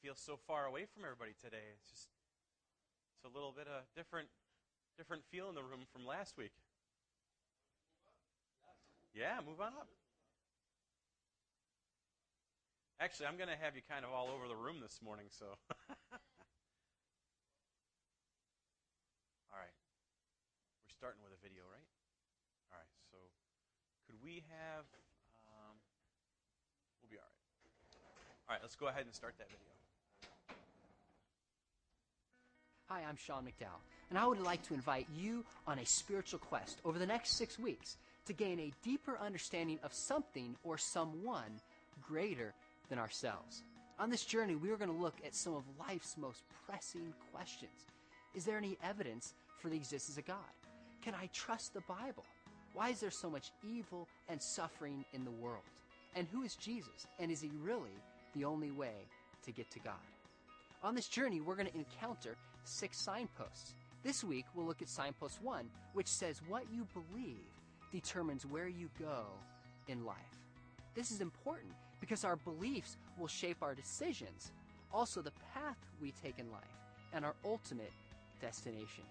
feel so far away from everybody today. It's just it's a little bit of different different feel in the room from last week. Yeah, move on up. Actually, I'm going to have you kind of all over the room this morning, so. all right. We're starting with a video, right? All right, so could we have. Um, we'll be all right. All right, let's go ahead and start that video. Hi, I'm Sean McDowell, and I would like to invite you on a spiritual quest over the next six weeks to gain a deeper understanding of something or someone greater than ourselves. On this journey, we are going to look at some of life's most pressing questions. Is there any evidence for the existence of God? Can I trust the Bible? Why is there so much evil and suffering in the world? And who is Jesus? And is he really the only way to get to God? On this journey, we're going to encounter six signposts. This week, we'll look at signpost one, which says what you believe determines where you go in life. This is important because our beliefs will shape our decisions, also the path we take in life, and our ultimate destination.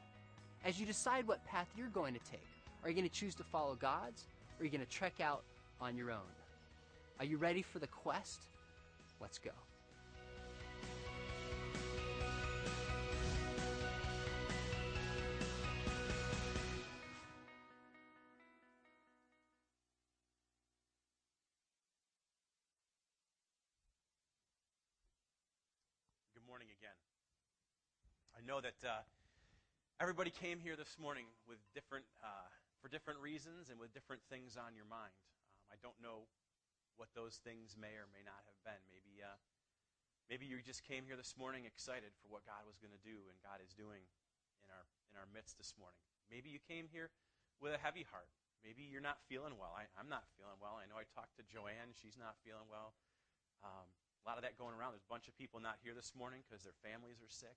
As you decide what path you're going to take, are you going to choose to follow God's or are you going to trek out on your own? Are you ready for the quest? Let's go. Know that uh, everybody came here this morning with different, uh, for different reasons and with different things on your mind. Um, I don't know what those things may or may not have been. Maybe, uh, maybe you just came here this morning excited for what God was going to do and God is doing in our in our midst this morning. Maybe you came here with a heavy heart. Maybe you're not feeling well. I, am not feeling well. I know I talked to Joanne; she's not feeling well. Um, a lot of that going around. There's a bunch of people not here this morning because their families are sick.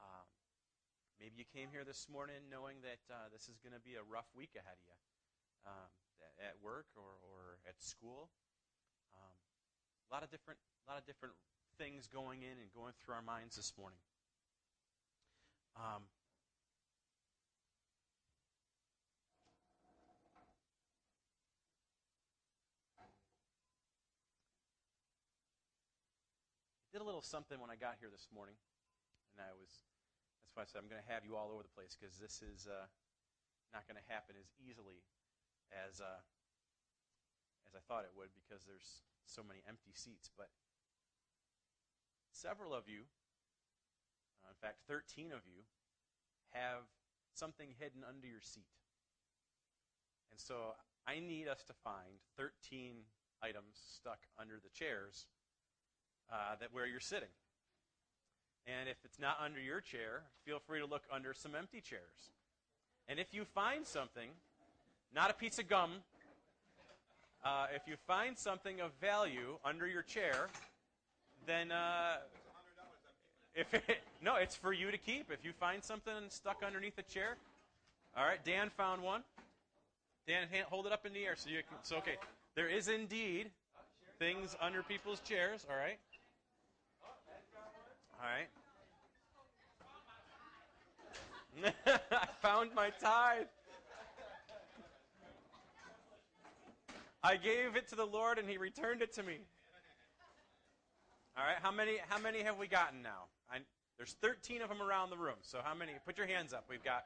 Um, maybe you came here this morning knowing that uh, this is going to be a rough week ahead of you um, at work or, or at school. Um, a lot of different, a lot of different things going in and going through our minds this morning. Um, did a little something when I got here this morning, and I was. That's why I said I'm going to have you all over the place because this is uh, not going to happen as easily as uh, as I thought it would because there's so many empty seats. But several of you, uh, in fact, 13 of you, have something hidden under your seat. And so I need us to find 13 items stuck under the chairs uh, that where you're sitting. And if it's not under your chair, feel free to look under some empty chairs. And if you find something, not a piece of gum, uh, if you find something of value under your chair, then uh, if it, no, it's for you to keep. If you find something stuck underneath a chair, all right. Dan found one. Dan, hold it up in the air so you can. So okay, there is indeed things under people's chairs. All right. All right. I found my tithe. I gave it to the Lord and he returned it to me. All right, how many how many have we gotten now? I, there's 13 of them around the room. So how many? Put your hands up. We've got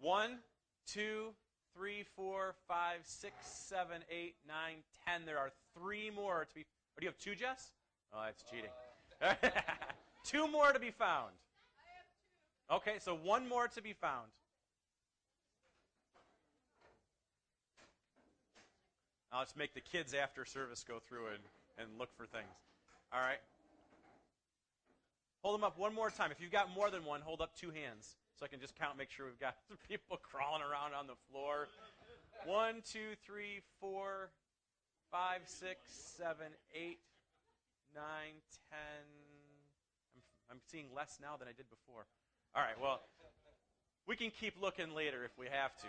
one, two, three, four, five, six, seven, eight, nine, ten. There are three more to be. Oh, do you have two, Jess? Oh, that's cheating. Two more to be found. Okay, so one more to be found. Now let's make the kids after service go through and, and look for things. All right. Hold them up one more time. If you've got more than one, hold up two hands so I can just count, make sure we've got people crawling around on the floor. One, two, three, four, five, six, seven, eight, nine, ten. I'm, seeing less now than I did before. All right, well, we can keep looking later if we have to.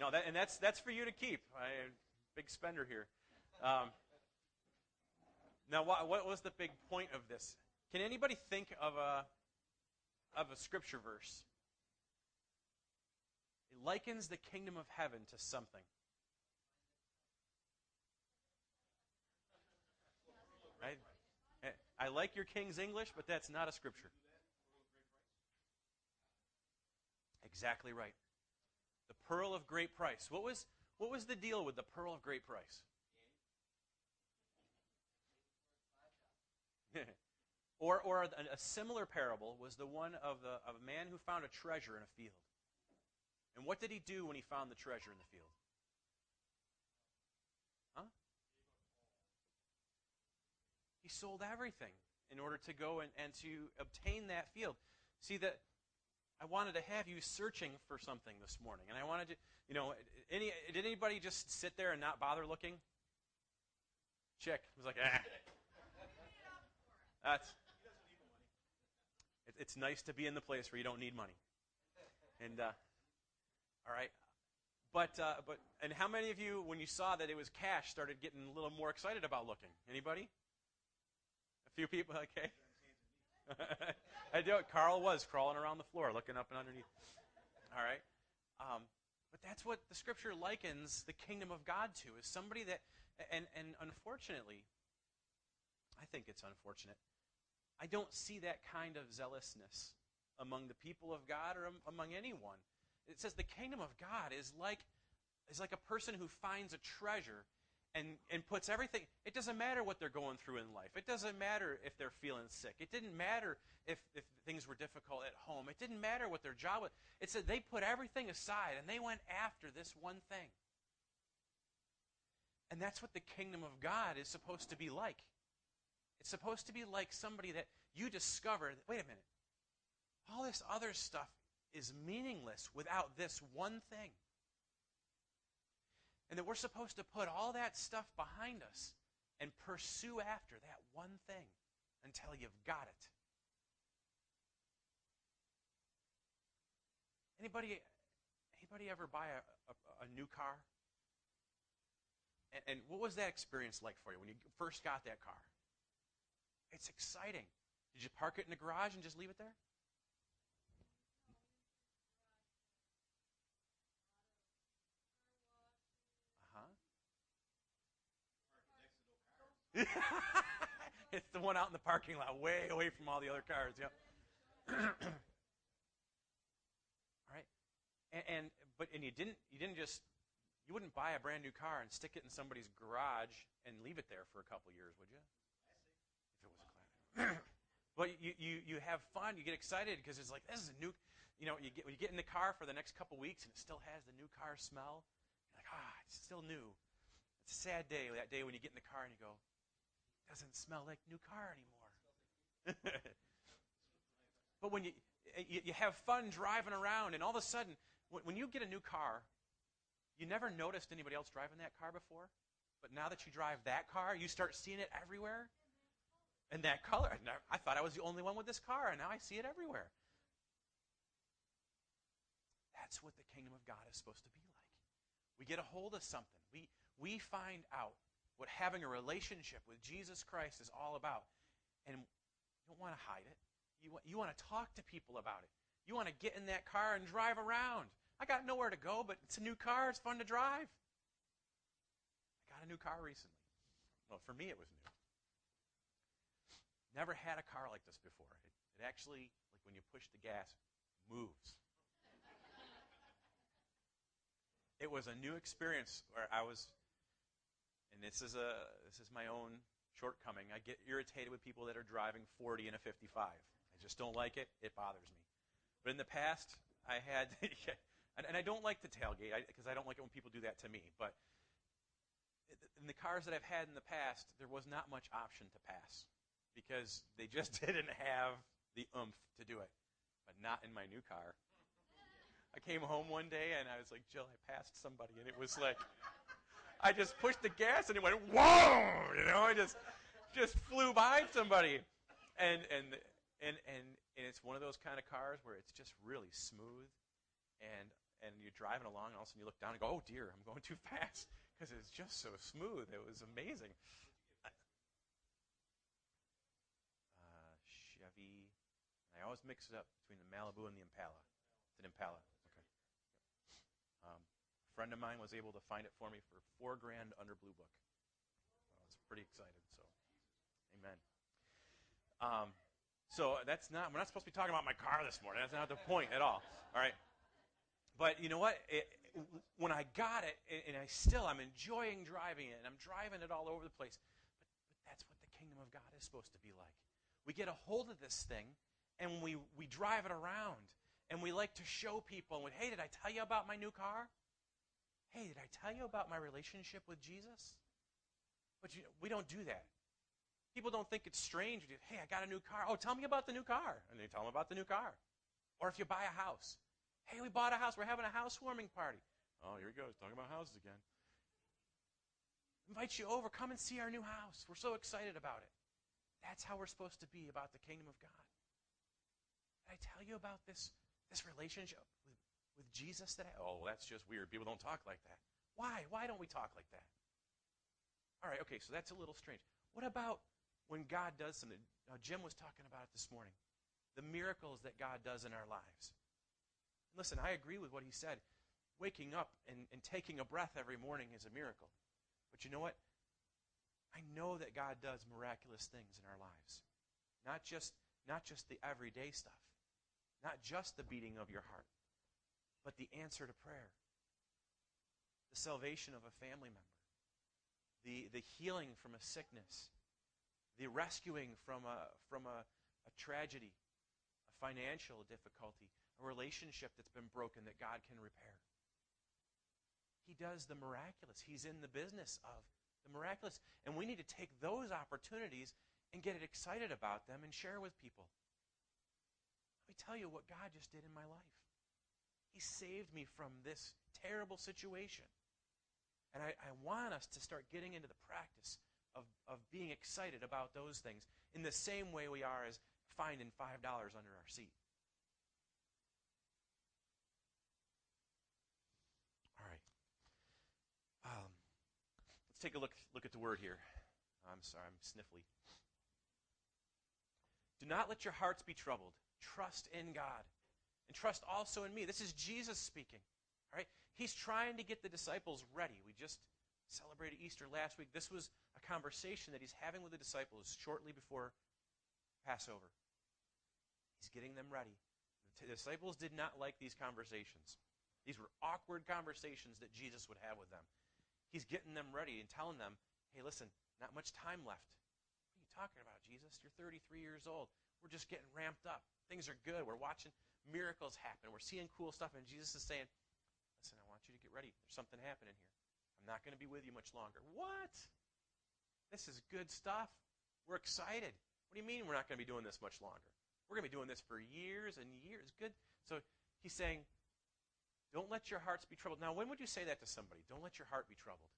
No, that, and that's, that's for you to keep. I'm big spender here. Um, Now, what, what was the big point of this? Can anybody think of a of a scripture verse? It likens the kingdom of heaven to something. Right? I like your King's English, but that's not a scripture. Exactly right. The pearl of great price. What was what was the deal with the pearl of great price? or or a, a, similar parable was the one of the of a man who found a treasure in a field. And what did he do when he found the treasure in the field? He sold everything in order to go and, and to obtain that field. See that I wanted to have you searching for something this morning. And I wanted to, you know, any, did anybody just sit there and not bother looking? Chick was like, ah. That's, it, it's nice to be in the place where you don't need money. And, uh, all right. But, uh, but, and how many of you, when you saw that it was cash, started getting a little more excited about looking? Anybody? Few people, okay. I do it. Carl was crawling around the floor, looking up and underneath. All right. Um, but that's what the scripture likens the kingdom of God to, is somebody that, and, and unfortunately, I think it's unfortunate, I don't see that kind of zealousness among the people of God or among anyone. It says the kingdom of God is like, is like a person who finds a treasure and, and puts everything. It doesn't matter what they're going through in life. It doesn't matter if they're feeling sick. It didn't matter if, if things were difficult at home. It didn't matter what their job was. It said they put everything aside and they went after this one thing. And that's what the kingdom of God is supposed to be like. It's supposed to be like somebody that you discover that, wait a minute, all this other stuff is meaningless without this one thing. And that we're supposed to put all that stuff behind us and pursue after that one thing until you've got it. Anybody, anybody ever buy a, a, a new car? And, and what was that experience like for you when you first got that car? It's exciting. Did you park it in the garage and just leave it there? it's the one out in the parking lot, way away from all the other cars. Yep. all right. And, and but and you didn't you didn't just you wouldn't buy a brand new car and stick it in somebody's garage and leave it there for a couple years, would you? If it was a classic. but you, you you have fun, you get excited because it's like this is a new you know, you get you get in the car for the next couple weeks and it still has the new car smell. You're like, ah, it's still new. It's a sad day, that day when you get in the car and you go, doesn't smell like new car anymore. but when you, you, you have fun driving around, and all of a sudden, when, when you get a new car, you never noticed anybody else driving that car before. But now that you drive that car, you start seeing it everywhere. And that color, I, never, I thought I was the only one with this car, and now I see it everywhere. That's what the kingdom of God is supposed to be like. We get a hold of something. We, we find out what having a relationship with Jesus Christ is all about. And you don't want to hide it. You want, you want to talk to people about it. You want to get in that car and drive around. I got nowhere to go, but it's a new car. It's fun to drive. I got a new car recently. Well, for me, it was new. Never had a car like this before. It, it actually, like when you push the gas, moves. it was a new experience where I was and this is a this is my own shortcoming. I get irritated with people that are driving 40 in a 55. I just don't like it. It bothers me. But in the past, I had, and, and, I don't like the tailgate because I, I don't like it when people do that to me. But in the cars that I've had in the past, there was not much option to pass because they just didn't have the oomph to do it. But not in my new car. I came home one day and I was like, Jill, I passed somebody, and it was like. I just pushed the gas and it went whoa, you know, I just just flew by somebody, and and and and and it's one of those kind of cars where it's just really smooth, and and you're driving along and all of a sudden you look down and go, oh dear, I'm going too fast because it's just so smooth. It was amazing. XRV. I always mix it up between the Malibu and the Impala. It's an Impala. Okay. Um, friend of mine was able to find it for me for four grand under Blue Book. I was pretty excited. So, amen. Um, so that's not. We're not supposed to be talking about my car this morning. That's not the point at all. All right. But you know what? It, when I got it, and I still, I'm enjoying driving it, and I'm driving it all over the place. But, but that's what the kingdom of God is supposed to be like. We get a hold of this thing, and we, we drive it around, and we like to show people, and hey, did I tell you about my new car? Hey, did I tell you about my relationship with Jesus? But you, we don't do that. People don't think it's strange. Hey, I got a new car. Oh, tell me about the new car. And they tell them about the new car. Or if you buy a house, Hey, we bought a house. We're having a housewarming party. Oh, here he goes, talking about houses again. Invite you over. Come and see our new house. We're so excited about it. That's how we're supposed to be about the kingdom of God. Did I tell you about this, this relationship with, Jesus I, oh, that's just weird. People don't talk like that. Why? Why don't we talk like that? All right, okay, so that's a little strange. What about when God does something? Now, Jim was talking about it this morning. The miracles that God does in our lives. Listen, I agree with what he said. Waking up and, and taking a breath every morning is a miracle. But you know what? I know that God does miraculous things in our lives. Not just, not just the everyday stuff, not just the beating of your heart, but the answer to prayer, the salvation of a family member, the, the healing from a sickness, the rescuing from a, from a, a tragedy, a financial difficulty, a relationship that's been broken that God can repair. He does the miraculous. He's in the business of the miraculous. And we need to take those opportunities and get excited about them and share with people. Let me tell you what God just did in my life. He saved me from this terrible situation. And I, I want us to start getting into the practice of, of being excited about those things in the same way we are as finding $5 under our seat. All right. Um, let's take a look, look at the word here. I'm sorry, I'm sniffly. Do not let your hearts be troubled. Trust in God. And trust also in me. This is Jesus speaking. All right? He's trying to get the disciples ready. We just celebrated Easter last week. This was a conversation that he's having with the disciples shortly before Passover. He's getting them ready. The disciples did not like these conversations. These were awkward conversations that Jesus would have with them. He's getting them ready and telling them, hey, listen, not much time left. What are you talking about, Jesus? You're 33 years old. We're just getting ramped up. Things are good. We're watching miracles happen. We're seeing cool stuff. And Jesus is saying, listen, I want you to get ready. There's something happening here. I'm not going to be with you much longer. What? This is good stuff. We're excited. What do you mean we're not going to be doing this much longer? We're going to be doing this for years and years. Good. So he's saying, don't let your hearts be troubled. Now, when would you say that to somebody? Don't let your heart be troubled.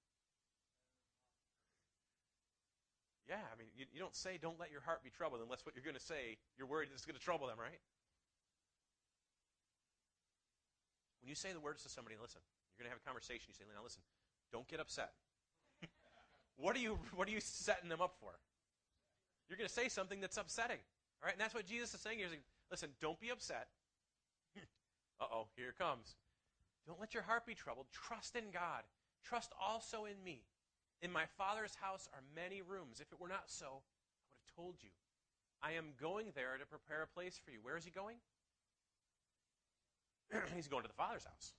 Yeah, I mean, you, you don't say don't let your heart be troubled unless what you're going to say, you're worried it's going to trouble them, right? When you say the words to somebody, listen, you're going to have a conversation. You say, now listen, don't get upset. what, are you, what are you setting them up for? You're going to say something that's upsetting. All right, and that's what Jesus is saying here. Like, listen, don't be upset. uh oh, here it comes. Don't let your heart be troubled. Trust in God. Trust also in me. In my Father's house are many rooms. If it were not so, I would have told you. I am going there to prepare a place for you. Where is he going? He's going to the Father's house.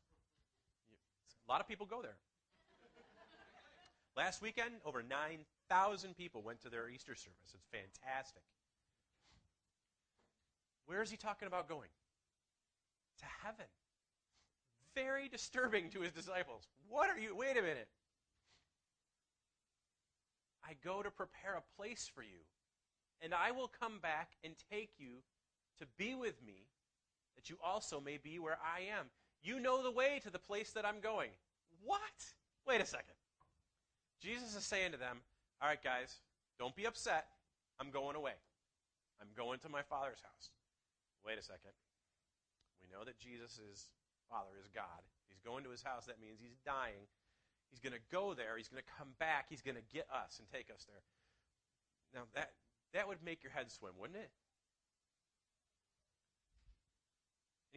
A lot of people go there. Last weekend, over 9,000 people went to their Easter service. It's fantastic. Where is he talking about going? To heaven very disturbing to his disciples. What are you? Wait a minute. I go to prepare a place for you, and I will come back and take you to be with me, that you also may be where I am. You know the way to the place that I'm going. What? Wait a second. Jesus is saying to them, All right, guys, don't be upset. I'm going away. I'm going to my Father's house. Wait a second. We know that Jesus is Father is God. He's going to his house. That means he's dying. He's going to go there. He's going to come back. He's going to get us and take us there. Now, that, that would make your head swim, wouldn't it?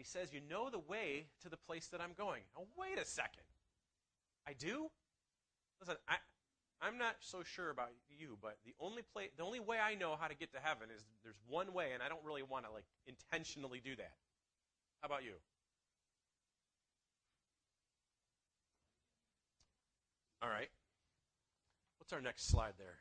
He says, You know the way to the place that I'm going. Now, wait a second. I do? Listen, I, I'm not so sure about you, but the only place, the only way I know how to get to heaven is there's one way, and I don't really want to like intentionally do that. How about you? All right. What's our next slide there?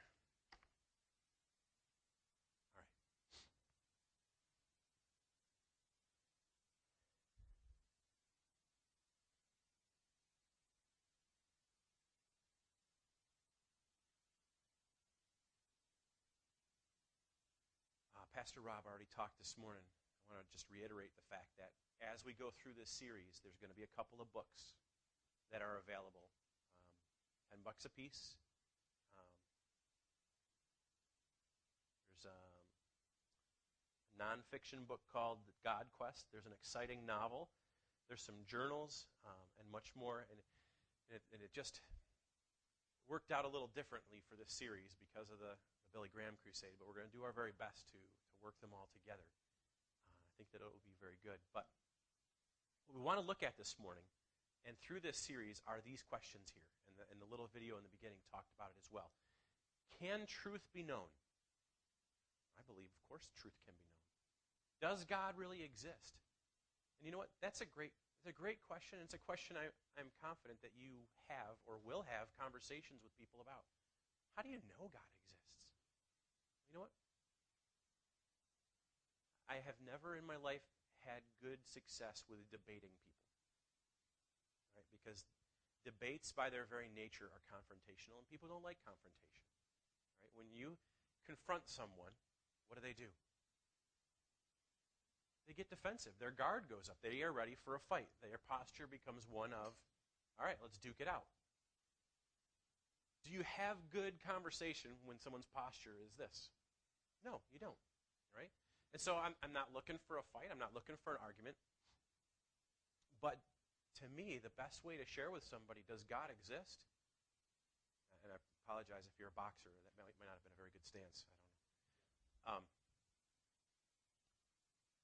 Pastor Rob already talked this morning. I want to just reiterate the fact that as we go through this series, there's going to be a couple of books that are available. Um, 10 bucks a piece. Um, there's um, a nonfiction book called God Quest. There's an exciting novel. There's some journals um, and much more. And, and, it, and it just worked out a little differently for this series because of the, the Billy Graham crusade. But we're going to do our very best to work them all together. Uh, I think that it will be very good. But what we want to look at this morning, and through this series, are these questions here. And the, and the little video in the beginning talked about it as well. Can truth be known? I believe, of course, truth can be known. Does God really exist? And you know what? That's a great, it's a great question. It's a question I, I'm confident that you have or will have conversations with people about. How do you know God exists? You know what? I have never in my life had good success with debating people. Right? Because debates by their very nature are confrontational and people don't like confrontation. Right? When you confront someone, what do they do? They get defensive. Their guard goes up. They are ready for a fight. Their posture becomes one of, all right, let's duke it out. Do you have good conversation when someone's posture is this? No, you don't. Right? And so I'm, I'm not looking for a fight. I'm not looking for an argument. But to me, the best way to share with somebody, does God exist? And I apologize if you're a boxer. That might, might not have been a very good stance. I don't know. Um,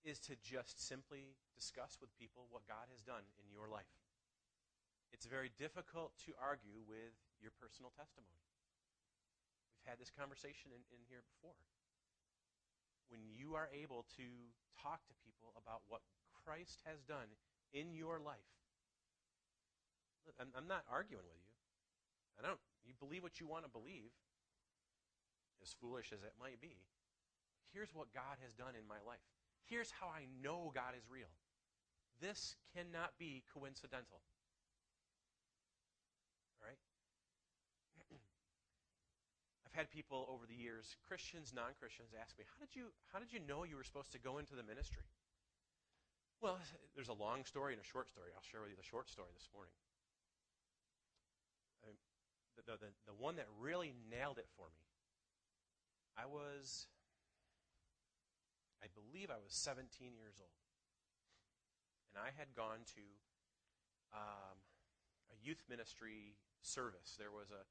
is to just simply discuss with people what God has done in your life. It's very difficult to argue with your personal testimony. We've had this conversation in, in here before. When you are able to talk to people about what Christ has done in your life, I'm, I'm not arguing with you. I don't. You believe what you want to believe, as foolish as it might be. Here's what God has done in my life. Here's how I know God is real. This cannot be coincidental. All right? I've had people over the years, Christians, non-Christians, ask me, "How did you how did you know you were supposed to go into the ministry?" Well, there's a long story and a short story. I'll share with you the short story this morning. I the, the, the one that really nailed it for me, I was I believe I was 17 years old. And I had gone to um, a youth ministry service. There was a,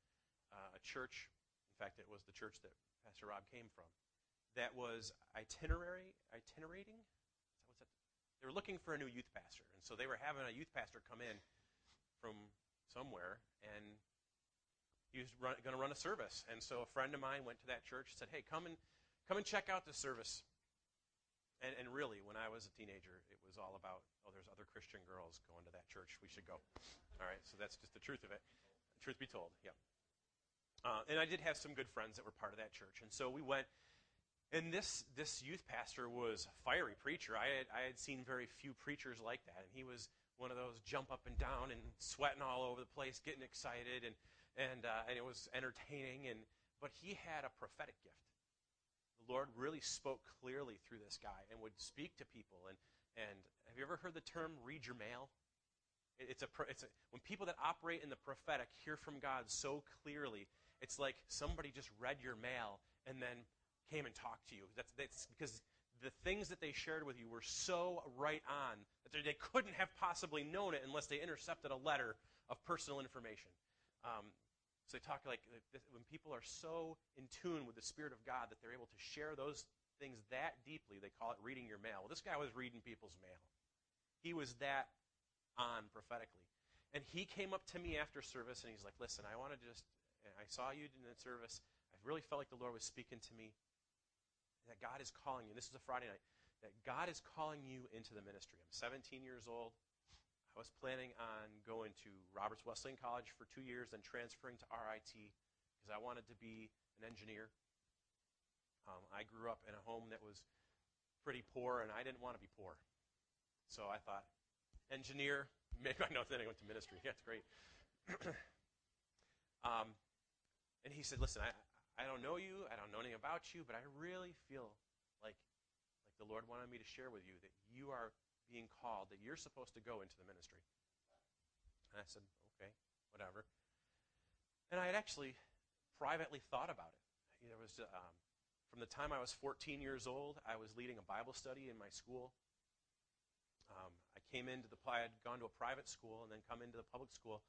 uh, a church, in fact, it was the church that Pastor Rob came from, that was itinerary, itinerating. What's that? They were looking for a new youth pastor. And so they were having a youth pastor come in from somewhere, and he was going to run a service. And so a friend of mine went to that church and said, hey, come and, come and check out the service. And, and really, when I was a teenager, it was all about, oh, there's other Christian girls going to that church. We should go. All right, so that's just the truth of it. Truth be told, yeah. Uh, and I did have some good friends that were part of that church. And so we went, and this, this youth pastor was a fiery preacher. I had, I had seen very few preachers like that. And he was one of those jump up and down and sweating all over the place, getting excited, and, and, uh, and it was entertaining. And, but he had a prophetic gift the Lord really spoke clearly through this guy and would speak to people. And, and have you ever heard the term read your mail? It's a, it's a, when people that operate in the prophetic hear from God so clearly, it's like somebody just read your mail and then came and talked to you. That's, that's because the things that they shared with you were so right on that they couldn't have possibly known it unless they intercepted a letter of personal information. Um, so they talk like when people are so in tune with the Spirit of God that they're able to share those things that deeply, they call it reading your mail. Well, this guy was reading people's mail. He was that on prophetically. And he came up to me after service and he's like, Listen, I want to just, I saw you in the service. I really felt like the Lord was speaking to me that God is calling you. This is a Friday night. That God is calling you into the ministry. I'm 17 years old. I was planning on going to Roberts Wesleyan College for two years, then transferring to RIT because I wanted to be an engineer. Um, I grew up in a home that was pretty poor, and I didn't want to be poor. So I thought, engineer, make my notes, then I went to ministry. That's great. um, and he said, listen, I, I don't know you, I don't know anything about you, but I really feel like, like the Lord wanted me to share with you that you are being called, that you're supposed to go into the ministry. And I said, okay, whatever. And I had actually privately thought about it. There was, um, from the time I was 14 years old, I was leading a Bible study in my school. Um, I came into the, I had gone to a private school and then come into the public school.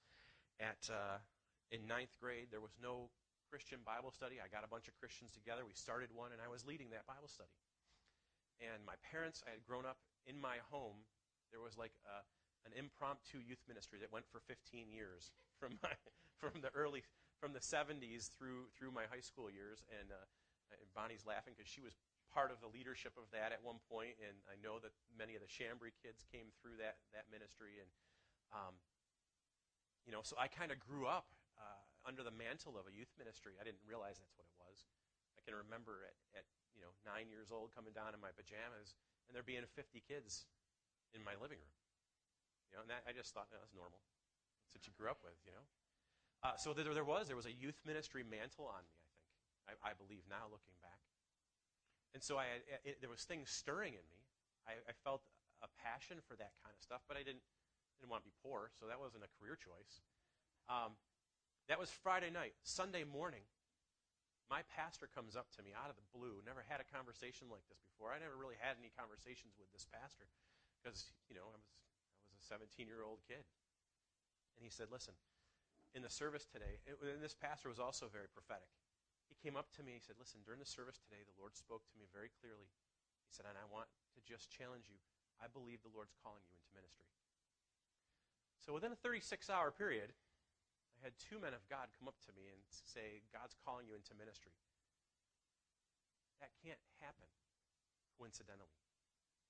At uh, in ninth grade, there was no Christian Bible study. I got a bunch of Christians together. We started one, and I was leading that Bible study. And my parents, I had grown up in my home, there was like a, an impromptu youth ministry that went for 15 years from my from the early from the 70s through through my high school years and, uh, and Bonnie's laughing because she was part of the leadership of that at one point and I know that many of the Chambry kids came through that that ministry and um, you know so I kind of grew up uh, under the mantle of a youth ministry I didn't realize that's what it was I can remember at, at you know nine years old coming down in my pajamas and there being 50 kids in my living room. You know, and that, I just thought that was normal. That's what you grew up with, you know. Uh, so there, there was there was a youth ministry mantle on me. I think I, I believe now, looking back. And so I it, there was things stirring in me. I, I felt a passion for that kind of stuff, but I didn't didn't want to be poor, so that wasn't a career choice. Um, that was Friday night. Sunday morning, my pastor comes up to me out of the blue. Never had a conversation like this before. I never really had any conversations with this pastor because, you know, I was, I was a 17 year old kid. And he said, Listen, in the service today, and this pastor was also very prophetic. He came up to me and he said, Listen, during the service today, the Lord spoke to me very clearly. He said, And I want to just challenge you. I believe the Lord's calling you into ministry. So within a 36 hour period, had two men of God come up to me and say, God's calling you into ministry. That can't happen coincidentally.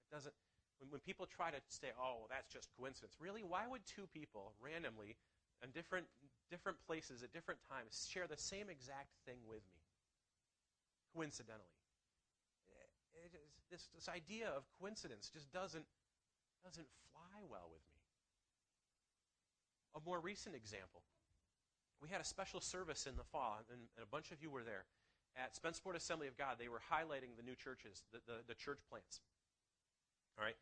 It doesn't. When, when people try to say, oh, well, that's just coincidence, really, why would two people randomly in different, different places at different times share the same exact thing with me? Coincidentally. This, this idea of coincidence just doesn't, doesn't fly well with me. A more recent example we had a special service in the fall, and, and a bunch of you were there. At Spenceport Assembly of God, they were highlighting the new churches, the, the, the church plants. All right?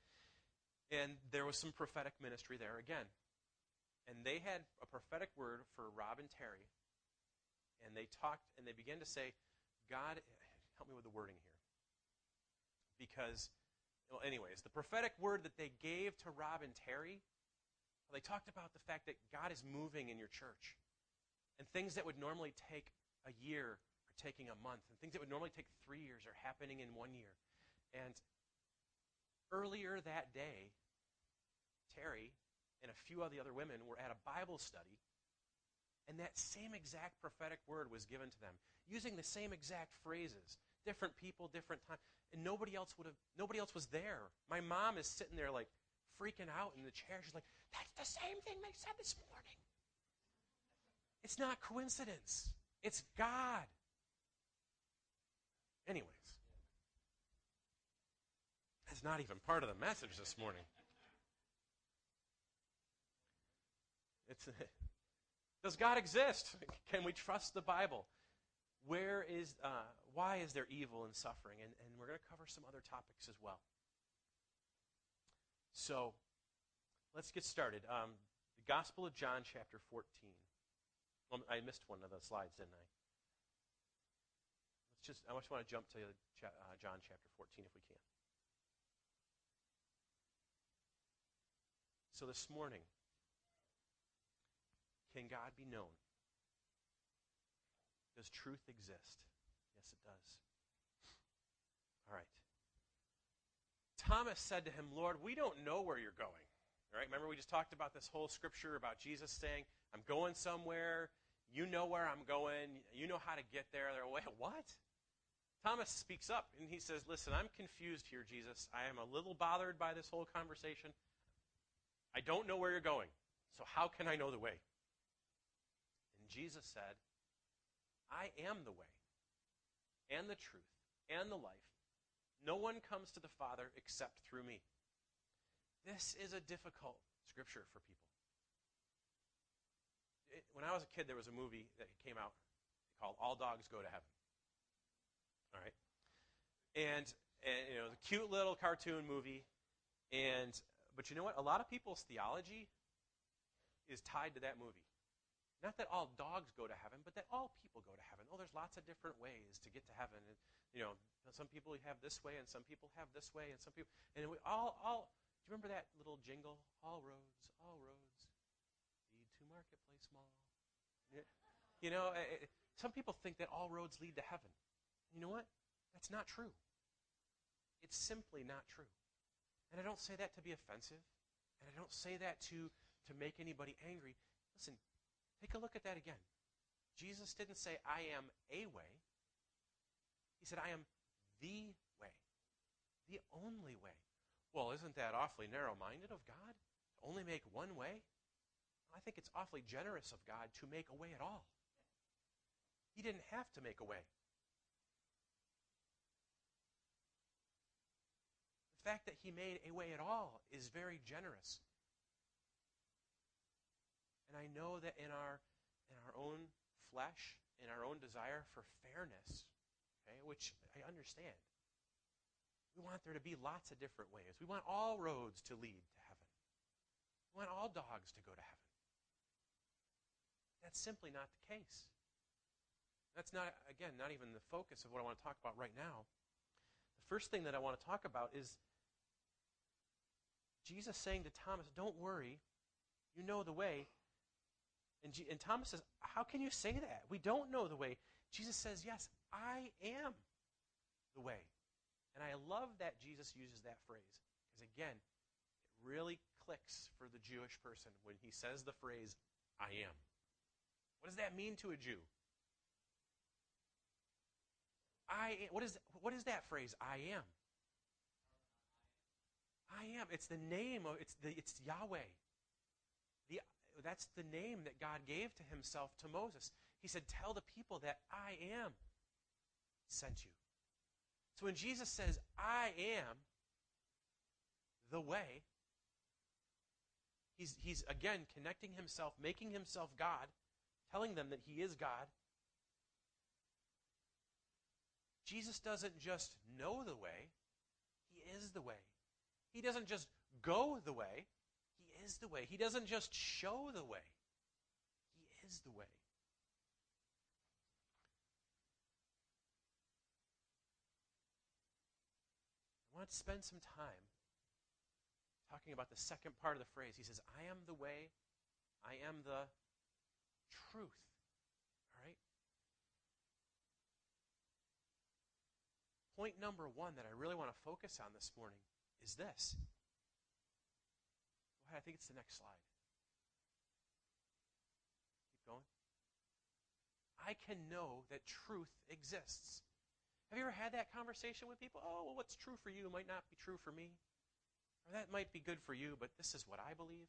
And there was some prophetic ministry there again. And they had a prophetic word for Rob and Terry. And they talked, and they began to say, God, help me with the wording here. Because, well, anyways, the prophetic word that they gave to Rob and Terry, they talked about the fact that God is moving in your church. And things that would normally take a year are taking a month. And things that would normally take three years are happening in one year. And earlier that day, Terry and a few of the other women were at a Bible study. And that same exact prophetic word was given to them, using the same exact phrases. Different people, different time. And nobody else would have nobody else was there. My mom is sitting there like freaking out in the chair. She's like, That's the same thing they said this morning. It's not coincidence, it's God. Anyways, that's not even part of the message this morning. It's, does God exist? Can we trust the Bible? Where is, uh, why is there evil and suffering? And, and we're going to cover some other topics as well. So, let's get started. Um, the Gospel of John, chapter 14. I missed one of the slides, didn't I? Let's just, I just want to jump to uh, John chapter 14 if we can. So this morning, can God be known? Does truth exist? Yes, it does. All right. Thomas said to him, Lord, we don't know where you're going. All right, remember we just talked about this whole scripture about Jesus saying, I'm going somewhere. You know where I'm going. You know how to get there. They're, wait, what? Thomas speaks up and he says, Listen, I'm confused here, Jesus. I am a little bothered by this whole conversation. I don't know where you're going, so how can I know the way? And Jesus said, I am the way, and the truth, and the life. No one comes to the Father except through me. This is a difficult scripture for people. When I was a kid, there was a movie that came out called All Dogs Go to Heaven. All right, and, and you know the cute little cartoon movie, and but you know what? A lot of people's theology is tied to that movie. Not that all dogs go to heaven, but that all people go to heaven. Oh, there's lots of different ways to get to heaven. And, you know, some people have this way, and some people have this way, and some people, and we all, all. Do you remember that little jingle? All roads, all roads lead to Marketplace Mall. You know, it, some people think that all roads lead to heaven. You know what? That's not true. It's simply not true. And I don't say that to be offensive, and I don't say that to, to make anybody angry. Listen, take a look at that again. Jesus didn't say, I am a way. He said, I am the way, the only way. Well, isn't that awfully narrow minded of God? To only make one way? I think it's awfully generous of God to make a way at all. He didn't have to make a way. The fact that he made a way at all is very generous. And I know that in our in our own flesh, in our own desire for fairness, okay, which I understand. We want there to be lots of different ways. We want all roads to lead to heaven. We want all dogs to go to heaven. That's simply not the case. That's not, again, not even the focus of what I want to talk about right now. The first thing that I want to talk about is Jesus saying to Thomas, Don't worry, you know the way. And, G- and Thomas says, How can you say that? We don't know the way. Jesus says, Yes, I am the way. And I love that Jesus uses that phrase. Because again, it really clicks for the Jewish person when he says the phrase, I am. What does that mean to a Jew? I what is what is that phrase? I am. I am. It's the name of it's the it's Yahweh. The that's the name that God gave to himself to Moses. He said, "Tell the people that I am sent you." So when Jesus says, "I am the way," he's he's again connecting himself, making himself God, telling them that he is God. Jesus doesn't just know the way, he is the way. He doesn't just go the way, He is the way. He doesn't just show the way, He is the way. I want to spend some time talking about the second part of the phrase. He says, I am the way, I am the truth. All right? Point number one that I really want to focus on this morning is this. Well, I think it's the next slide. Keep going. I can know that truth exists. Have you ever had that conversation with people? Oh, well, what's true for you might not be true for me. Or that might be good for you, but this is what I believe.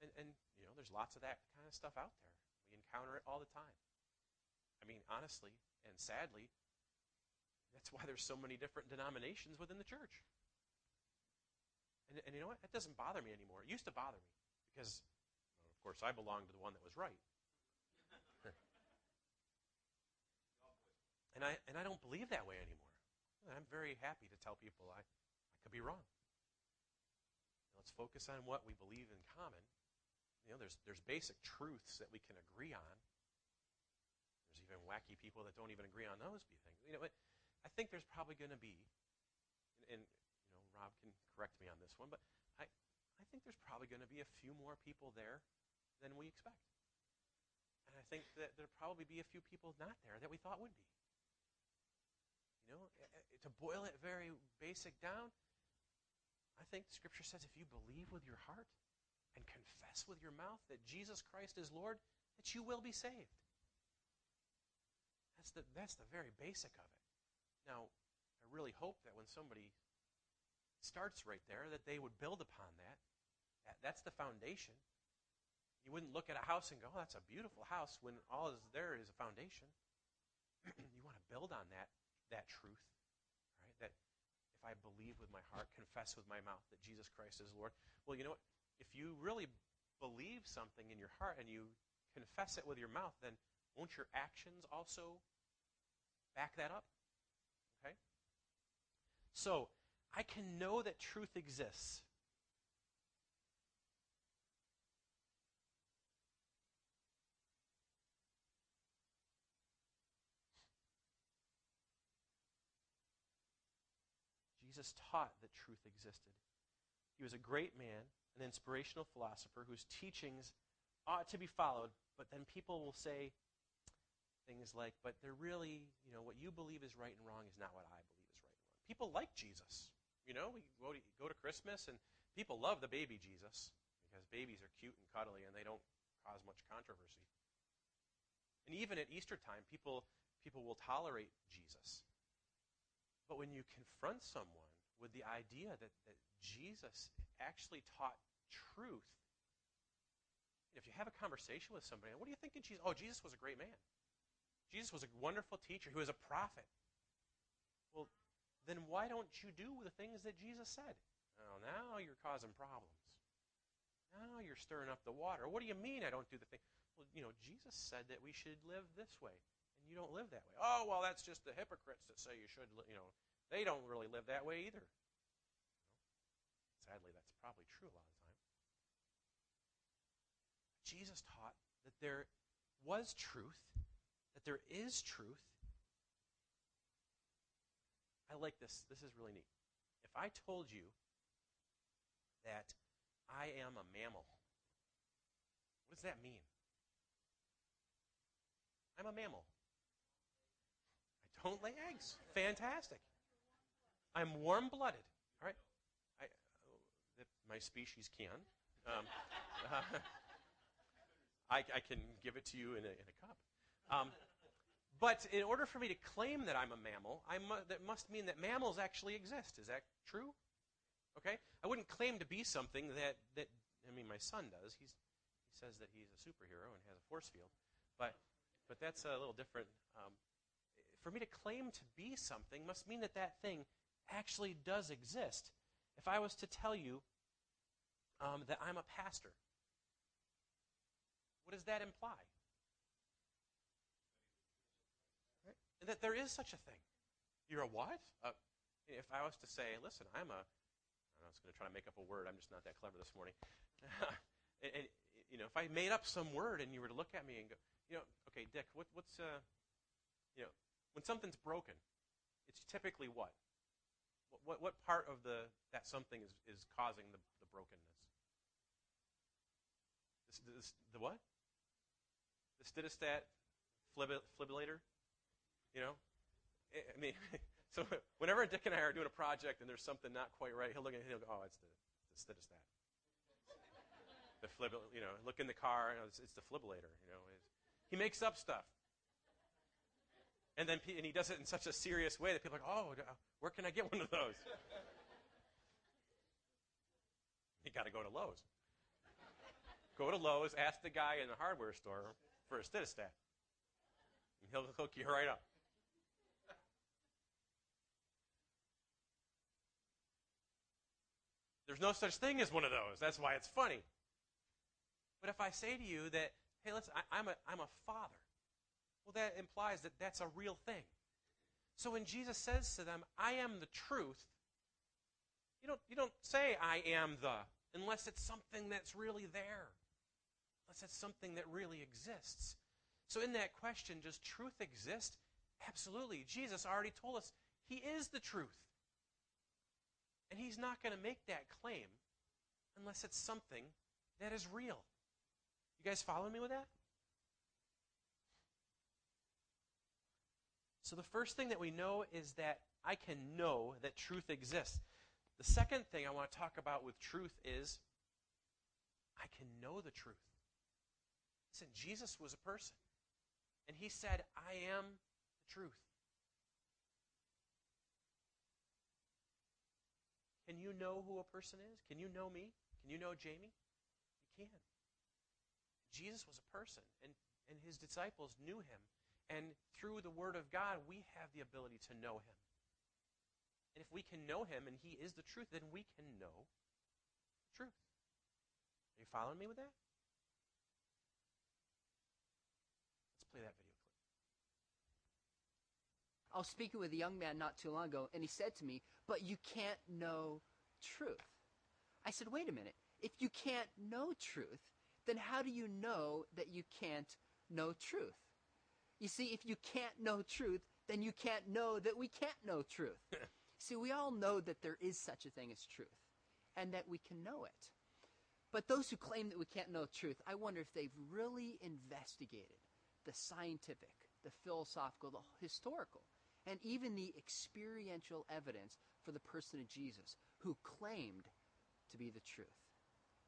And, and, you know, there's lots of that kind of stuff out there. We encounter it all the time. I mean, honestly and sadly, that's why there's so many different denominations within the church. And, and you know what? That doesn't bother me anymore. It used to bother me because, well, of course, I belonged to the one that was right. and I and I don't believe that way anymore. I'm very happy to tell people I, I could be wrong. Let's focus on what we believe in common. You know, there's there's basic truths that we can agree on. There's even wacky people that don't even agree on those things. You know, I think there's probably going to be, and, and you know, Rob can correct me on this one, but I, I think there's probably going to be a few more people there than we expect. And I think that there'll probably be a few people not there that we thought would be. You know, eh, eh, to boil it very basic down, I think Scripture says if you believe with your heart and confess with your mouth that Jesus Christ is Lord, that you will be saved. That's the, that's the very basic of it. Now, I really hope that when somebody starts right there, that they would build upon that. that that's the foundation. You wouldn't look at a house and go, oh, that's a beautiful house, when all is there is a foundation. you want to build on that, that truth, right? That if I believe with my heart, confess with my mouth that Jesus Christ is Lord. Well, you know what? If you really believe something in your heart and you confess it with your mouth, then won't your actions also back that up? Okay? So, I can know that truth exists. Jesus taught that truth existed. He was a great man, an inspirational philosopher whose teachings ought to be followed, but then people will say things like, but they're really, you know, what you believe is right and wrong is not what I believe is right and wrong. People like Jesus. You know, we go to, go to Christmas and people love the baby Jesus because babies are cute and cuddly and they don't cause much controversy. And even at Easter time, people, people will tolerate Jesus. But when you confront someone with the idea that, that Jesus actually taught truth, if you have a conversation with somebody, what do you think of Jesus? Oh, Jesus was a great man. Jesus was a wonderful teacher. He was a prophet. Well, then why don't you do the things that Jesus said? Oh, now you're causing problems. Now you're stirring up the water. What do you mean I don't do the thing? Well, you know, Jesus said that we should live this way, and you don't live that way. Oh, well, that's just the hypocrites that say you should, you know, they don't really live that way either. Sadly, that's probably true a lot of the time. Jesus taught that there was truth that there is truth. I like this. This is really neat. If I told you that I am a mammal, what does that mean? I'm a mammal. I don't lay eggs. Fantastic. I'm warm blooded. All right. I, my species can. Um, uh, I, I, can give it to you in a, in a cup. Um, but in order for me to claim that I'm a mammal, I mu- that must mean that mammals actually exist. Is that true? Okay? I wouldn't claim to be something that, that I mean, my son does. He's, he says that he's a superhero and has a force field. But, but that's a little different. Um, for me to claim to be something must mean that that thing actually does exist. If I was to tell you um, that I'm a pastor, what does that imply? that there is such a thing. You're a what? Uh, if I was to say, listen, I'm a, I was going to try to make up a word. I'm just not that clever this morning. and, and, you know, if I made up some word and you were to look at me and go, you know, okay, Dick, what, what's, uh, you know, when something's broken, it's typically what? What, what, part of the that something is, is causing the, the brokenness? This, this, the what? The stidostat fibrillator? You know? I mean, so whenever Dick and I are doing a project and there's something not quite right, he'll look at it he'll go, oh, it's the, it's the stidostat. the flib, you know, look in the car, it's, it's the fibrillator, you know. he makes up stuff. And then and he does it in such a serious way that people are like, oh, uh, where can I get one of those? you got to go to Lowe's. Go to Lowe's, ask the guy in the hardware store for a stidostat. And he'll hook you right up. There's no such thing as one of those. That's why it's funny. But if I say to you that, hey, listen, I, am a, I'm a father, well, that implies that that's a real thing. So when Jesus says to them, I am the truth, you don't, you don't say, I am the, unless it's something that's really there, unless it's something that really exists. So in that question, does truth exist? Absolutely. Jesus already told us he is the truth. And he's not going to make that claim unless it's something that is real. You guys follow me with that? So the first thing that we know is that I can know that truth exists. The second thing I want to talk about with truth is I can know the truth. Listen, Jesus was a person, and he said, I am the truth. Can you know who a person is? Can you know me? Can you know Jamie? You can. Jesus was a person, and, and his disciples knew him. And through the Word of God, we have the ability to know him. And if we can know him and he is the truth, then we can know the truth. Are you following me with that? Let's play that video clip. I was speaking with a young man not too long ago, and he said to me, But you can't know truth. I said, Wait a minute. If you can't know truth, then how do you know that you can't know truth? You see, if you can't know truth, then you can't know that we can't know truth. see, we all know that there is such a thing as truth, and that we can know it. But those who claim that we can't know truth, I wonder if they've really investigated the scientific, the philosophical, the historical, and even the experiential evidence for the person of Jesus, who claimed to be the truth.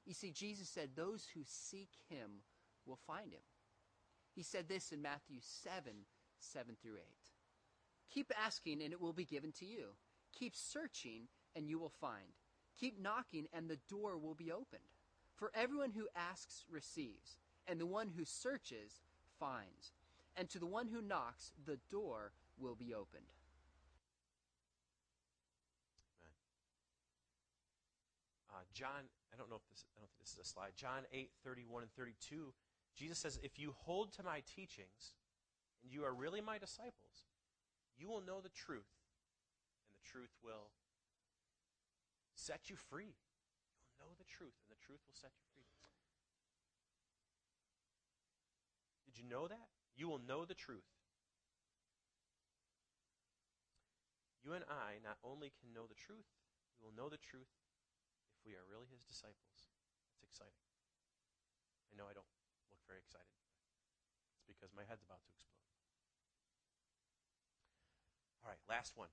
You see, Jesus said, Those who seek him will find him. He said this in Matthew 7 7 through 8. Keep asking, and it will be given to you. Keep searching, and you will find. Keep knocking, and the door will be opened. For everyone who asks receives, and the one who searches finds. And to the one who knocks, the door will be opened. Uh, John, I don't know if this, I don't think this is a slide. John 8, 31 and 32, Jesus says, If you hold to my teachings, and you are really my disciples, you will know the truth, and the truth will set you free. You'll know the truth, and the truth will set you free. Did you know that? You will know the truth. You and I not only can know the truth, we will know the truth if we are really his disciples. It's exciting. I know I don't very excited. It's because my head's about to explode. All right, last one.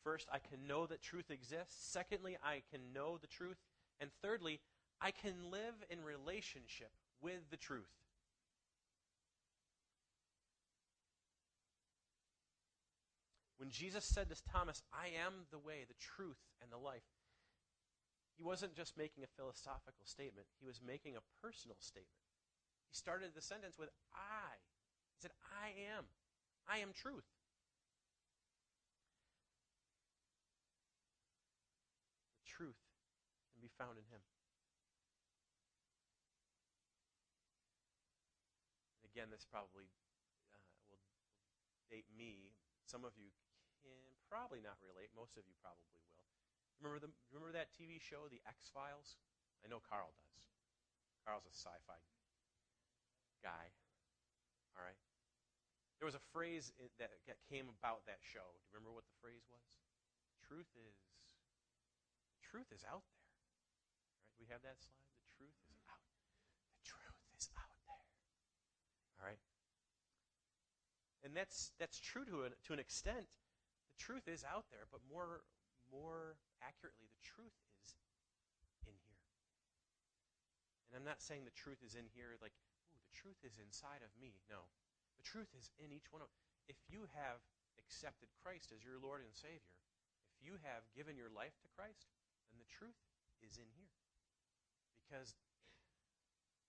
First, I can know that truth exists. Secondly, I can know the truth. And thirdly, I can live in relationship with the truth. When Jesus said to Thomas, I am the way, the truth, and the life, he wasn't just making a philosophical statement, he was making a personal statement. He started the sentence with I. He said, I am. I am truth. The truth can be found in him. And again, this probably uh, will date me. Some of you can probably not relate. Most of you probably will. Remember the remember that TV show, The X Files? I know Carl does. Carl's a sci-fi guy. All right. There was a phrase that came about that show. Do you remember what the phrase was? Truth is truth is out there. Right? We have that slide. The truth is out. The truth is out there. All right. And that's that's true to an, to an extent. The truth is out there, but more more accurately, the truth is in here. And I'm not saying the truth is in here like, truth is inside of me. No. The truth is in each one of If you have accepted Christ as your Lord and Savior, if you have given your life to Christ, then the truth is in here. Because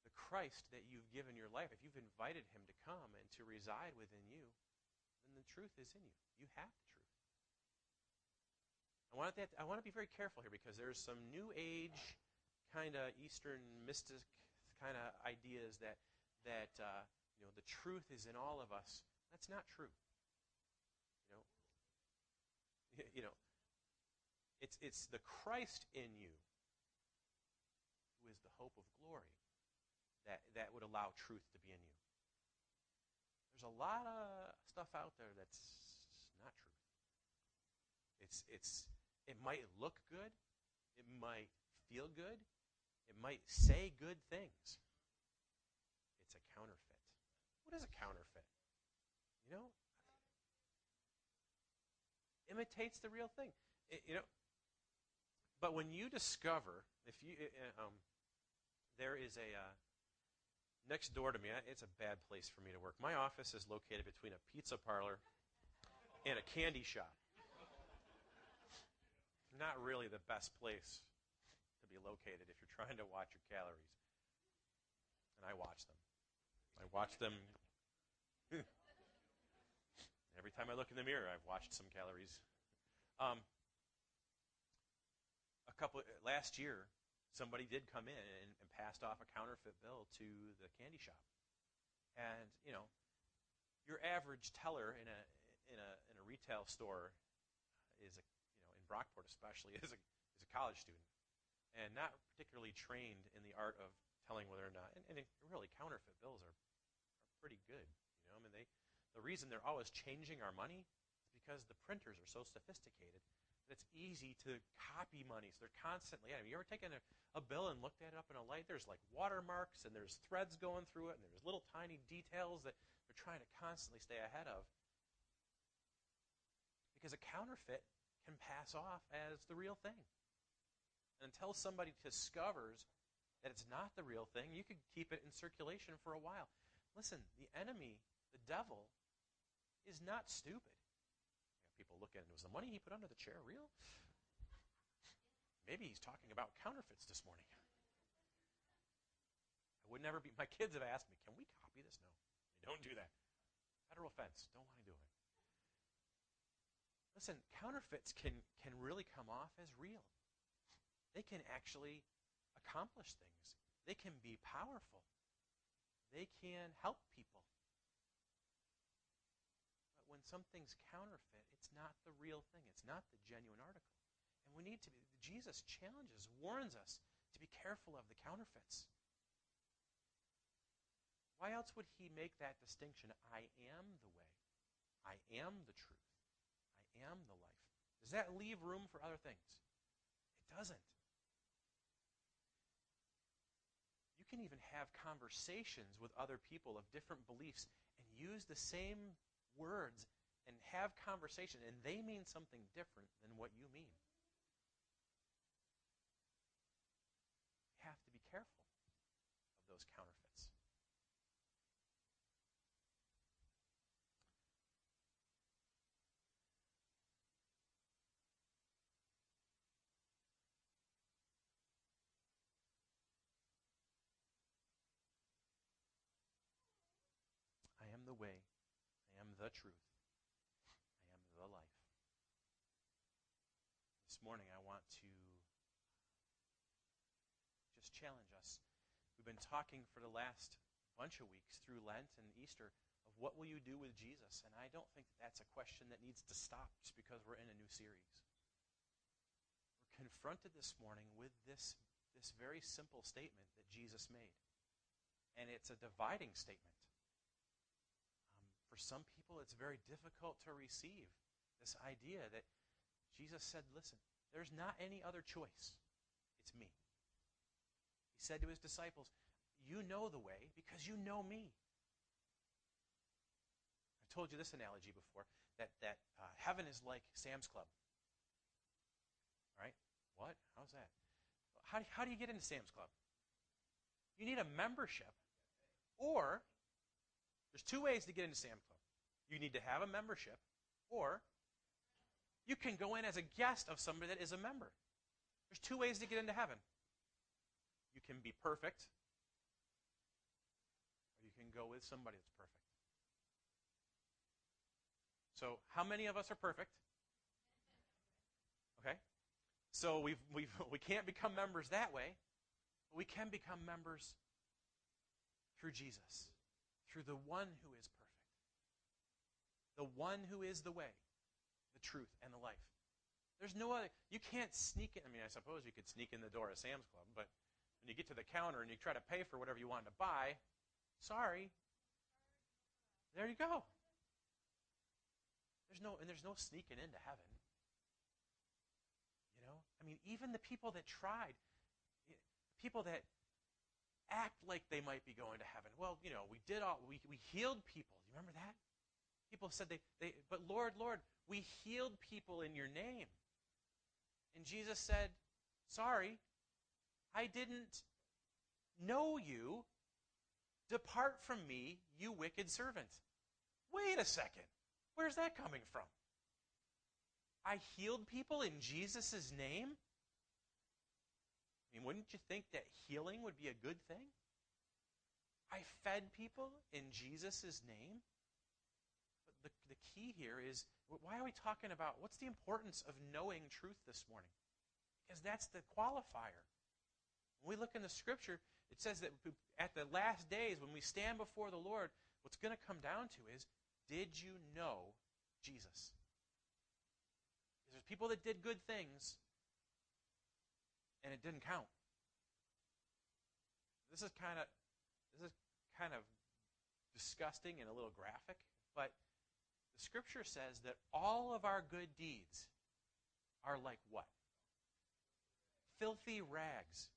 the Christ that you've given your life, if you've invited him to come and to reside within you, then the truth is in you. You have the truth. I want, that, I want to be very careful here because there's some new age kind of Eastern mystic kind of ideas that that uh, you know the truth is in all of us. That's not true. You know, you know, it's it's the Christ in you who is the hope of glory that that would allow truth to be in you. There's a lot of stuff out there that's not true. It's it's it might look good. It might feel good. It might say good things. What is a counterfeit? You know, imitates the real thing. It, you know, But when you discover, if you, um, there is a, uh, next door to me, it's a bad place for me to work. My office is located between a pizza parlor and a candy shop. Not really the best place to be located if you're trying to watch your calories. And I watch them. I watch them. Every time I look in the mirror, I've watched some calories. Um, a couple last year, somebody did come in and, and passed off a counterfeit bill to the candy shop, and you know, your average teller in a in a in a retail store is a you know in Brockport especially is a is a college student, and not particularly trained in the art of telling whether or not. And, and really, counterfeit bills are are pretty good. You know, I mean they the reason they're always changing our money is because the printers are so sophisticated that it's easy to copy money. So they're constantly. I mean, you ever taken a, a bill and looked at it up in a light? There's like watermarks and there's threads going through it and there's little tiny details that they're trying to constantly stay ahead of. Because a counterfeit can pass off as the real thing. And until somebody discovers that it's not the real thing, you could keep it in circulation for a while. Listen, the enemy, the devil, is not stupid people look at it. Was the money he put under the chair real? Maybe he's talking about counterfeits this morning. I would never be. My kids have asked me, "Can we copy this?" No, they don't do that. Federal offense. Don't want to do it. Listen, counterfeits can can really come off as real. They can actually accomplish things. They can be powerful. They can help people. When something's counterfeit, it's not the real thing. It's not the genuine article. And we need to be, Jesus challenges, warns us to be careful of the counterfeits. Why else would he make that distinction? I am the way. I am the truth. I am the life. Does that leave room for other things? It doesn't. You can even have conversations with other people of different beliefs and use the same words and have conversation, and they mean something different than what you mean. You have to be careful of those counterfeits. I am the way, I am the truth the life. This morning, I want to just challenge us. We've been talking for the last bunch of weeks through Lent and Easter of what will you do with Jesus? And I don't think that that's a question that needs to stop just because we're in a new series. We're confronted this morning with this, this very simple statement that Jesus made. And it's a dividing statement. For some people, it's very difficult to receive this idea that Jesus said, listen, there's not any other choice. It's me. He said to his disciples, You know the way because you know me. I've told you this analogy before that, that uh, heaven is like Sam's Club. All right? What? How's that? How how do you get into Sam's Club? You need a membership, or there's two ways to get into Sam Club. You need to have a membership, or you can go in as a guest of somebody that is a member. There's two ways to get into heaven. You can be perfect, or you can go with somebody that's perfect. So, how many of us are perfect? Okay? So we've, we've, we can't become members that way, but we can become members through Jesus, through the one who is perfect, the one who is the way, the truth, and the life. There's no other. You can't sneak in. I mean, I suppose you could sneak in the door of Sam's Club, but when you get to the counter and you try to pay for whatever you wanted to buy, sorry. There you go. There's no and there's no sneaking into heaven. You know, I mean, even the people that tried, people that act like they might be going to heaven. Well, you know, we did all we we healed people. Do you remember that? People said they, they but Lord, Lord, we healed people in your name. And Jesus said, Sorry, I didn't know you. Depart from me, you wicked servant. Wait a second. Where's that coming from? I healed people in Jesus' name? I mean, wouldn't you think that healing would be a good thing? I fed people in Jesus' name? But the, the key here is why are we talking about what's the importance of knowing truth this morning? Because that's the qualifier. When we look in the scripture, it says that at the last days, when we stand before the Lord, what's going to come down to is did you know Jesus? There's people that did good things, and it didn't count. This is kind of this is kind of disgusting and a little graphic, but the scripture says that all of our good deeds are like what? Filthy rags.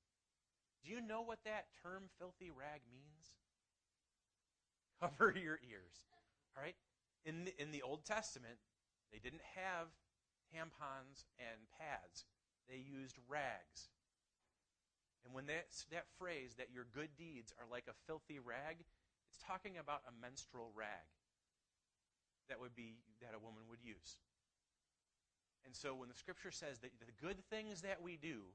Do you know what that term filthy rag means? Cover your ears. All right? In the, in the Old Testament, they didn't have tampons and pads. They used rags. And when that, that phrase, that your good deeds are like a filthy rag, it's talking about a menstrual rag that would be that a woman would use. And so when the scripture says that the good things that we do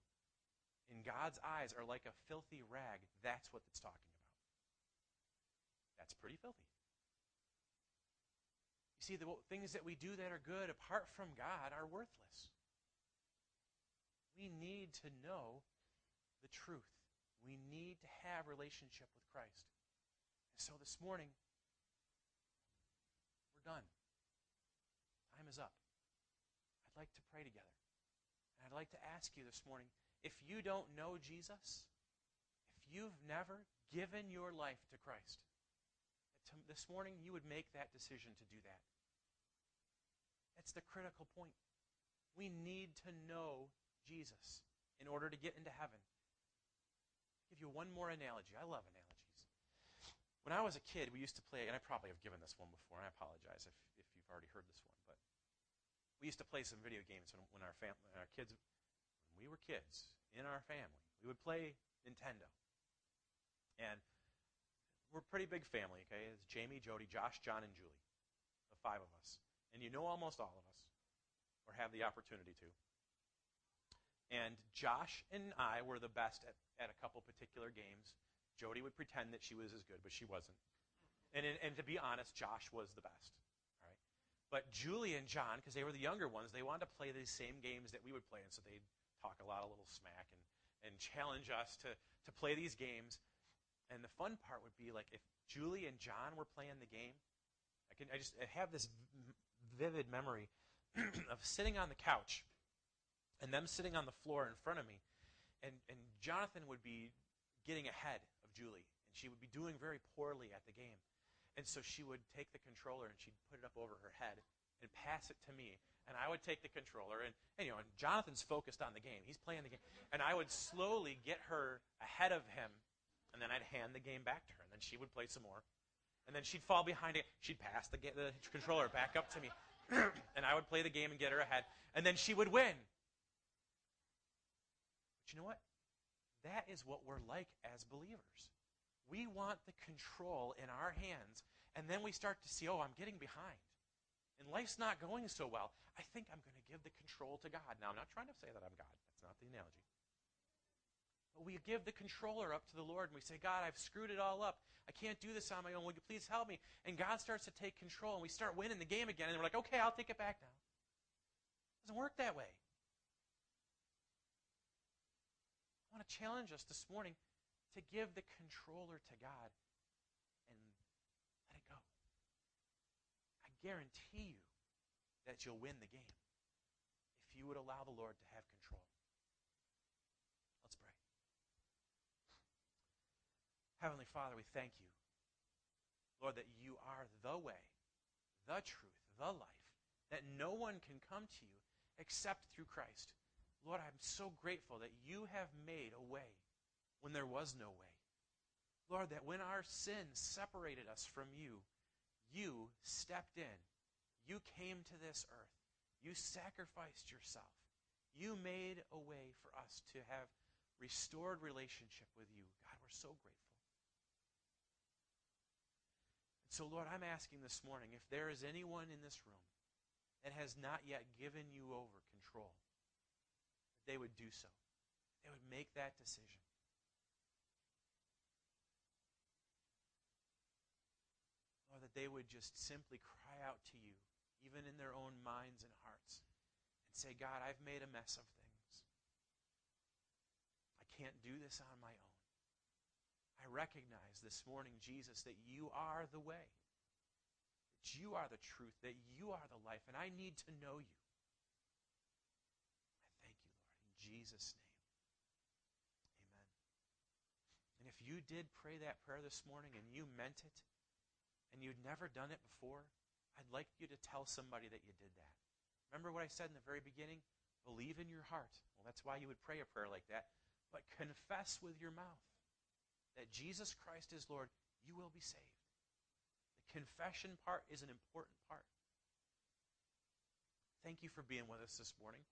in God's eyes are like a filthy rag, that's what it's talking about. That's pretty filthy. You see, the things that we do that are good apart from God are worthless. We need to know the truth. We need to have relationship with Christ. And so this morning, we're done. Time is up. I'd like to pray together. And I'd like to ask you this morning if you don't know Jesus, if you've never given your life to Christ, this morning you would make that decision to do that. That's the critical point. We need to know Jesus in order to get into heaven. Give you one more analogy. I love analogies. When I was a kid, we used to play, and I probably have given this one before, and I apologize if, if you've already heard this one, but we used to play some video games when, when our, family, our kids, when we were kids, in our family. We would play Nintendo. And we're a pretty big family, okay? It's Jamie, Jody, Josh, John, and Julie. The five of us. And you know almost all of us, or have the opportunity to. And Josh and I were the best at, at a couple particular games. Jody would pretend that she was as good, but she wasn't. And, and to be honest, Josh was the best. All right? But Julie and John, because they were the younger ones, they wanted to play these same games that we would play. And so they'd talk a lot of little smack and, and challenge us to, to play these games. And the fun part would be like if Julie and John were playing the game, I can I just I have this vivid memory of sitting on the couch and them sitting on the floor in front of me. And, and Jonathan would be getting ahead of Julie, and she would be doing very poorly at the game. And so she would take the controller and she'd put it up over her head and pass it to me. And I would take the controller, and, and you know, and Jonathan's focused on the game. He's playing the game. And I would slowly get her ahead of him, and then I'd hand the game back to her, and then she would play some more. And then she'd fall behind it. She'd pass the, the controller back up to me. and I would play the game and get her ahead. And then she would win. You know what? That is what we're like as believers. We want the control in our hands, and then we start to see, oh, I'm getting behind. And life's not going so well. I think I'm going to give the control to God. Now, I'm not trying to say that I'm God. That's not the analogy. But we give the controller up to the Lord, and we say, God, I've screwed it all up. I can't do this on my own. Will you please help me? And God starts to take control, and we start winning the game again, and we're like, okay, I'll take it back now. It doesn't work that way. I want to challenge us this morning to give the controller to God and let it go. I guarantee you that you'll win the game if you would allow the Lord to have control. Let's pray. Heavenly Father, we thank you, Lord, that you are the way, the truth, the life, that no one can come to you except through Christ. Lord, I'm so grateful that you have made a way when there was no way. Lord, that when our sins separated us from you, you stepped in. You came to this earth. You sacrificed yourself. You made a way for us to have restored relationship with you. God, we're so grateful. And so, Lord, I'm asking this morning if there is anyone in this room that has not yet given you over control, that they would do so. They would make that decision. Lord, that they would just simply cry out to you, even in their own minds and hearts, and say, God, I've made a mess of things. I can't do this on my own. I recognize this morning, Jesus, that you are the way, that you are the truth, that you are the life, and I need to know you. I thank you, Lord, in Jesus' name. Amen. And if you did pray that prayer this morning and you meant it, and you'd never done it before, I'd like you to tell somebody that you did that. Remember what I said in the very beginning? Believe in your heart. Well, that's why you would pray a prayer like that. But confess with your mouth that Jesus Christ is Lord, you will be saved. The confession part is an important part. Thank you for being with us this morning.